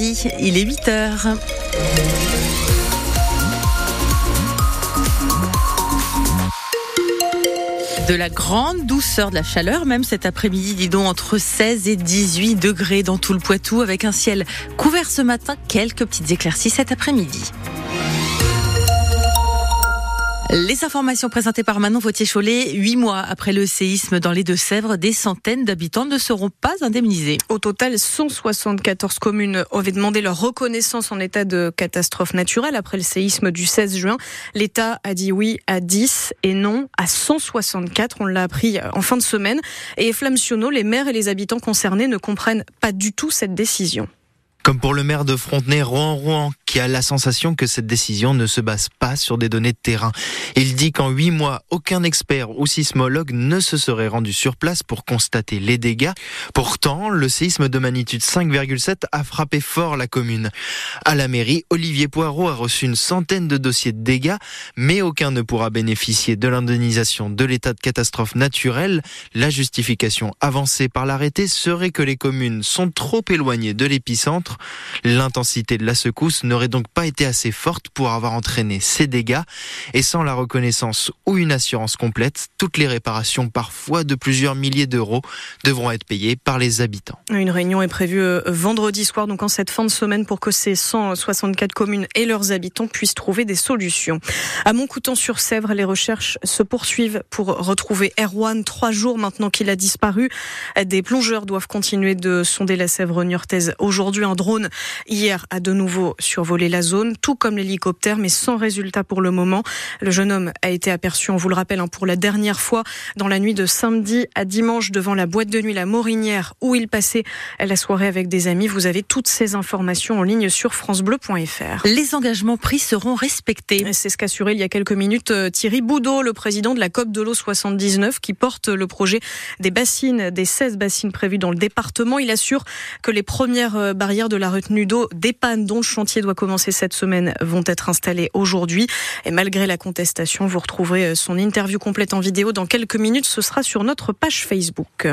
il est 8 heures. de la grande douceur, de la chaleur même cet après-midi, dis donc entre 16 et 18 degrés dans tout le Poitou avec un ciel couvert ce matin, quelques petites éclaircies cet après-midi. Les informations présentées par Manon Vautier-Cholet, huit mois après le séisme dans les Deux-Sèvres, des centaines d'habitants ne seront pas indemnisés. Au total, 174 communes avaient demandé leur reconnaissance en état de catastrophe naturelle après le séisme du 16 juin. L'État a dit oui à 10 et non à 164. On l'a appris en fin de semaine. Et Flamme les maires et les habitants concernés ne comprennent pas du tout cette décision. Comme pour le maire de Frontenay, Rouen Rouen, qui a la sensation que cette décision ne se base pas sur des données de terrain. Il dit qu'en huit mois, aucun expert ou sismologue ne se serait rendu sur place pour constater les dégâts. Pourtant, le séisme de magnitude 5,7 a frappé fort la commune. À la mairie, Olivier Poirot a reçu une centaine de dossiers de dégâts, mais aucun ne pourra bénéficier de l'indemnisation de l'état de catastrophe naturelle. La justification avancée par l'arrêté serait que les communes sont trop éloignées de l'épicentre. L'intensité de la secousse n'aurait donc pas été assez forte pour avoir entraîné ces dégâts. Et sans la reconnaissance ou une assurance complète, toutes les réparations, parfois de plusieurs milliers d'euros, devront être payées par les habitants. Une réunion est prévue euh, vendredi soir, donc en cette fin de semaine, pour que ces 164 communes et leurs habitants puissent trouver des solutions. À Montcoutan-sur-Sèvre, les recherches se poursuivent pour retrouver Erwan, trois jours maintenant qu'il a disparu. Des plongeurs doivent continuer de sonder la Sèvre niortaise aujourd'hui. Drone hier a de nouveau survolé la zone, tout comme l'hélicoptère, mais sans résultat pour le moment. Le jeune homme a été aperçu, on vous le rappelle, hein, pour la dernière fois dans la nuit de samedi à dimanche devant la boîte de nuit La Morinière où il passait la soirée avec des amis. Vous avez toutes ces informations en ligne sur francebleu.fr. Les engagements pris seront respectés. C'est ce qu'assurait il y a quelques minutes euh, Thierry Boudot, le président de la COP de l'eau 79, qui porte le projet des bassines, des 16 bassines prévues dans le département. Il assure que les premières euh, barrières de la retenue d'eau dépannent, dont le chantier doit commencer cette semaine vont être installés aujourd'hui. Et malgré la contestation, vous retrouverez euh, son interview complète en vidéo dans quelques minutes. Ce sera sur notre page Facebook.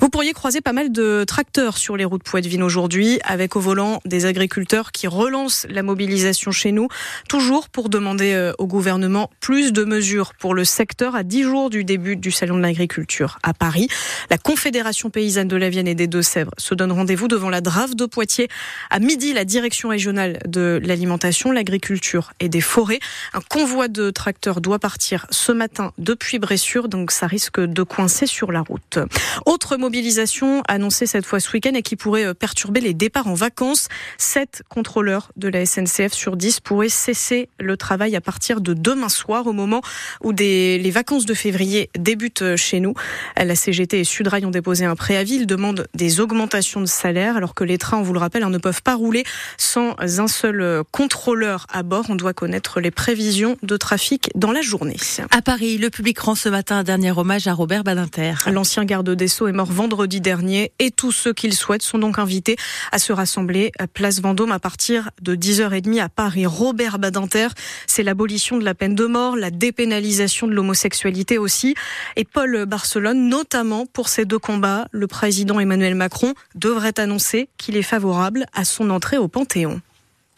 Vous pourriez croiser pas mal de tracteurs sur les routes Poitevin aujourd'hui, avec au volant des agriculteurs qui relancent la mobilisation chez nous, toujours pour demander euh, au gouvernement plus de mesures pour le secteur à 10 jours du début du Salon de l'agriculture à Paris. La Confédération paysanne de la Vienne et des Deux-Sèvres se donne rendez-vous devant la Drave de Poitiers à midi. La direction régionale de l'alimentation, l'agriculture et des forêts. Un convoi de tracteurs doit partir ce matin depuis Bressure, donc ça risque de coincer sur la route. Autre mobilisation annoncée cette fois ce week-end et qui pourrait euh, perturber les départs en vacances. Sept contrôleurs de la SNCF sur 10 pourraient cesser le travail à partir de demain soir, au moment où les vacances de février débutent euh, chez nous. La CGT et Sudrail ont déposé un préavis. Ils demandent des augmentations de salaire, alors que les trains, on vous le rappelle, hein, ne peuvent pas rouler sans un seul le contrôleur à bord. On doit connaître les prévisions de trafic dans la journée. À Paris, le public rend ce matin un dernier hommage à Robert Badinter. L'ancien garde des Sceaux est mort vendredi dernier et tous ceux qui le souhaitent sont donc invités à se rassembler à Place Vendôme à partir de 10h30 à Paris. Robert Badinter, c'est l'abolition de la peine de mort, la dépénalisation de l'homosexualité aussi. Et Paul Barcelone, notamment pour ces deux combats, le président Emmanuel Macron devrait annoncer qu'il est favorable à son entrée au Panthéon.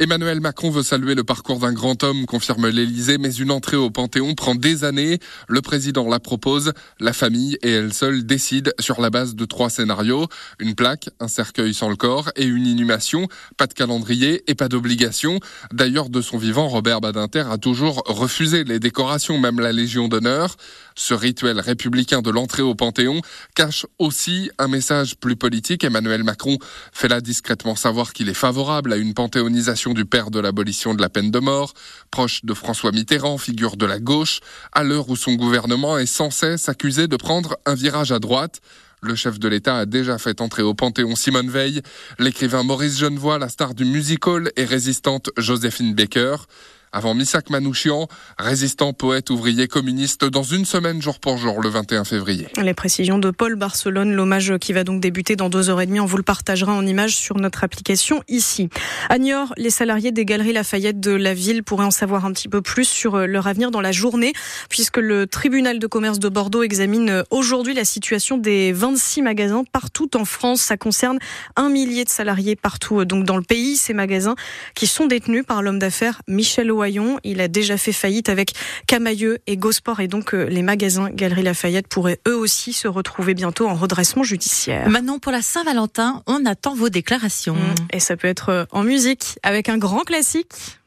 Emmanuel Macron veut saluer le parcours d'un grand homme, confirme l'Élysée, mais une entrée au Panthéon prend des années. Le président la propose, la famille et elle seule décide sur la base de trois scénarios. Une plaque, un cercueil sans le corps et une inhumation. Pas de calendrier et pas d'obligation. D'ailleurs, de son vivant, Robert Badinter a toujours refusé les décorations, même la Légion d'honneur. Ce rituel républicain de l'entrée au Panthéon cache aussi un message plus politique. Emmanuel Macron fait là discrètement savoir qu'il est favorable à une panthéonisation du père de l'abolition de la peine de mort, proche de François Mitterrand, figure de la gauche, à l'heure où son gouvernement est sans cesse accusé de prendre un virage à droite. Le chef de l'État a déjà fait entrer au Panthéon Simone Veil, l'écrivain Maurice Genevoix, la star du musical et résistante Joséphine Baker. Avant Missak Manouchian, résistant, poète, ouvrier, communiste, dans une semaine jour pour jour, le 21 février. Les précisions de Paul Barcelone, l'hommage qui va donc débuter dans deux heures et demie, on vous le partagera en image sur notre application ici. À Niort, les salariés des Galeries Lafayette de la ville pourraient en savoir un petit peu plus sur euh, leur avenir dans la journée, puisque le tribunal de commerce de Bordeaux examine euh, aujourd'hui la situation des 26 magasins partout en France. Ça concerne un millier de salariés partout euh, donc dans le pays. Ces magasins qui sont détenus par l'homme d'affaires Michel Il a déjà fait faillite avec Camailleux et Gosport et donc les magasins Galeries Lafayette pourraient eux aussi se retrouver bientôt en redressement judiciaire. Maintenant pour la Saint-Valentin, on attend vos déclarations. Mmh. Et ça peut être en musique avec un grand classique.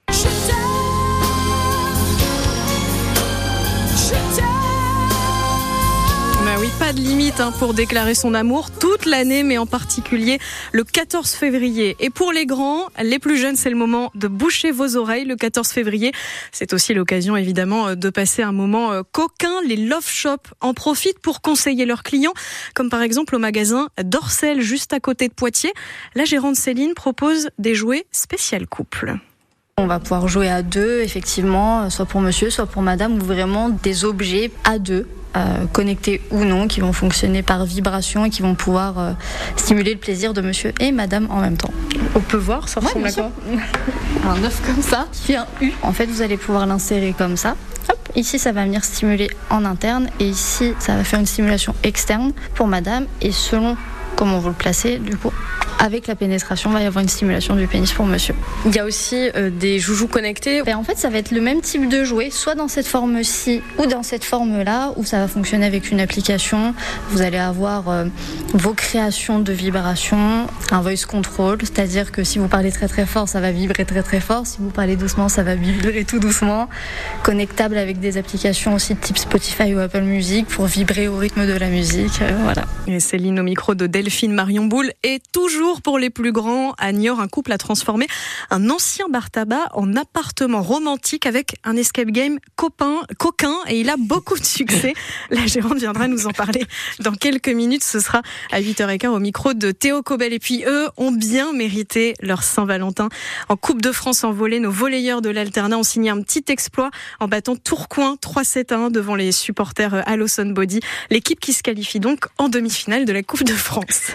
Bah oui, pas de limite hein, pour déclarer son amour toute l'année, mais en particulier le 14 février. Et pour les grands, les plus jeunes, c'est le moment de boucher vos oreilles. Le 14 février, c'est aussi l'occasion évidemment de passer un moment euh, coquin. Les Love Shop en profitent pour conseiller leurs clients, comme par exemple au magasin Dorcel, juste à côté de Poitiers. La gérante Céline propose des jouets spécial couple. On va pouvoir jouer à deux, effectivement, soit pour monsieur, soit pour madame, ou vraiment des objets à deux euh, connectés ou non, qui vont fonctionner par vibration et qui vont pouvoir euh, stimuler le plaisir de monsieur et madame en même temps. On peut voir, ça ressemble à quoi Un œuf comme ça, un U. En fait, vous allez pouvoir l'insérer comme ça. Hop. Ici, ça va venir stimuler en interne et ici, ça va faire une stimulation externe pour madame et selon comment vous le placez, du coup, avec la pénétration, il va y avoir une stimulation du pénis pour monsieur. Il y a aussi euh, des joujoux connectés. Et en fait, ça va être le même type de jouet, soit dans cette forme-ci ou dans cette forme-là, où ça va fonctionner avec une application. Vous allez avoir euh, vos créations de vibrations, un voice control, c'est-à-dire que si vous parlez très très fort, ça va vibrer très très fort. Si vous parlez doucement, ça va vibrer tout doucement. Connectable avec des applications aussi de type Spotify ou Apple Music pour vibrer au rythme de la musique. Euh, voilà. Et Céline au micro de Delphine Marion Boule et toujours pour les plus grands, à Niort, un couple a transformé un ancien bar tabac en appartement romantique avec un escape game copain, coquin et il a beaucoup de succès. La gérante viendra nous en parler dans quelques minutes. Ce sera à 8h15 au micro de Théo Cobel. Et puis eux ont bien mérité leur Saint-Valentin. En Coupe de France en volée, nos volleyeurs de l'Alternat ont signé un petit exploit en battant Tourcoing 3-7-1 devant les supporters à Lawson Body. L'équipe qui se qualifie donc en demi-finale de la Coupe de France.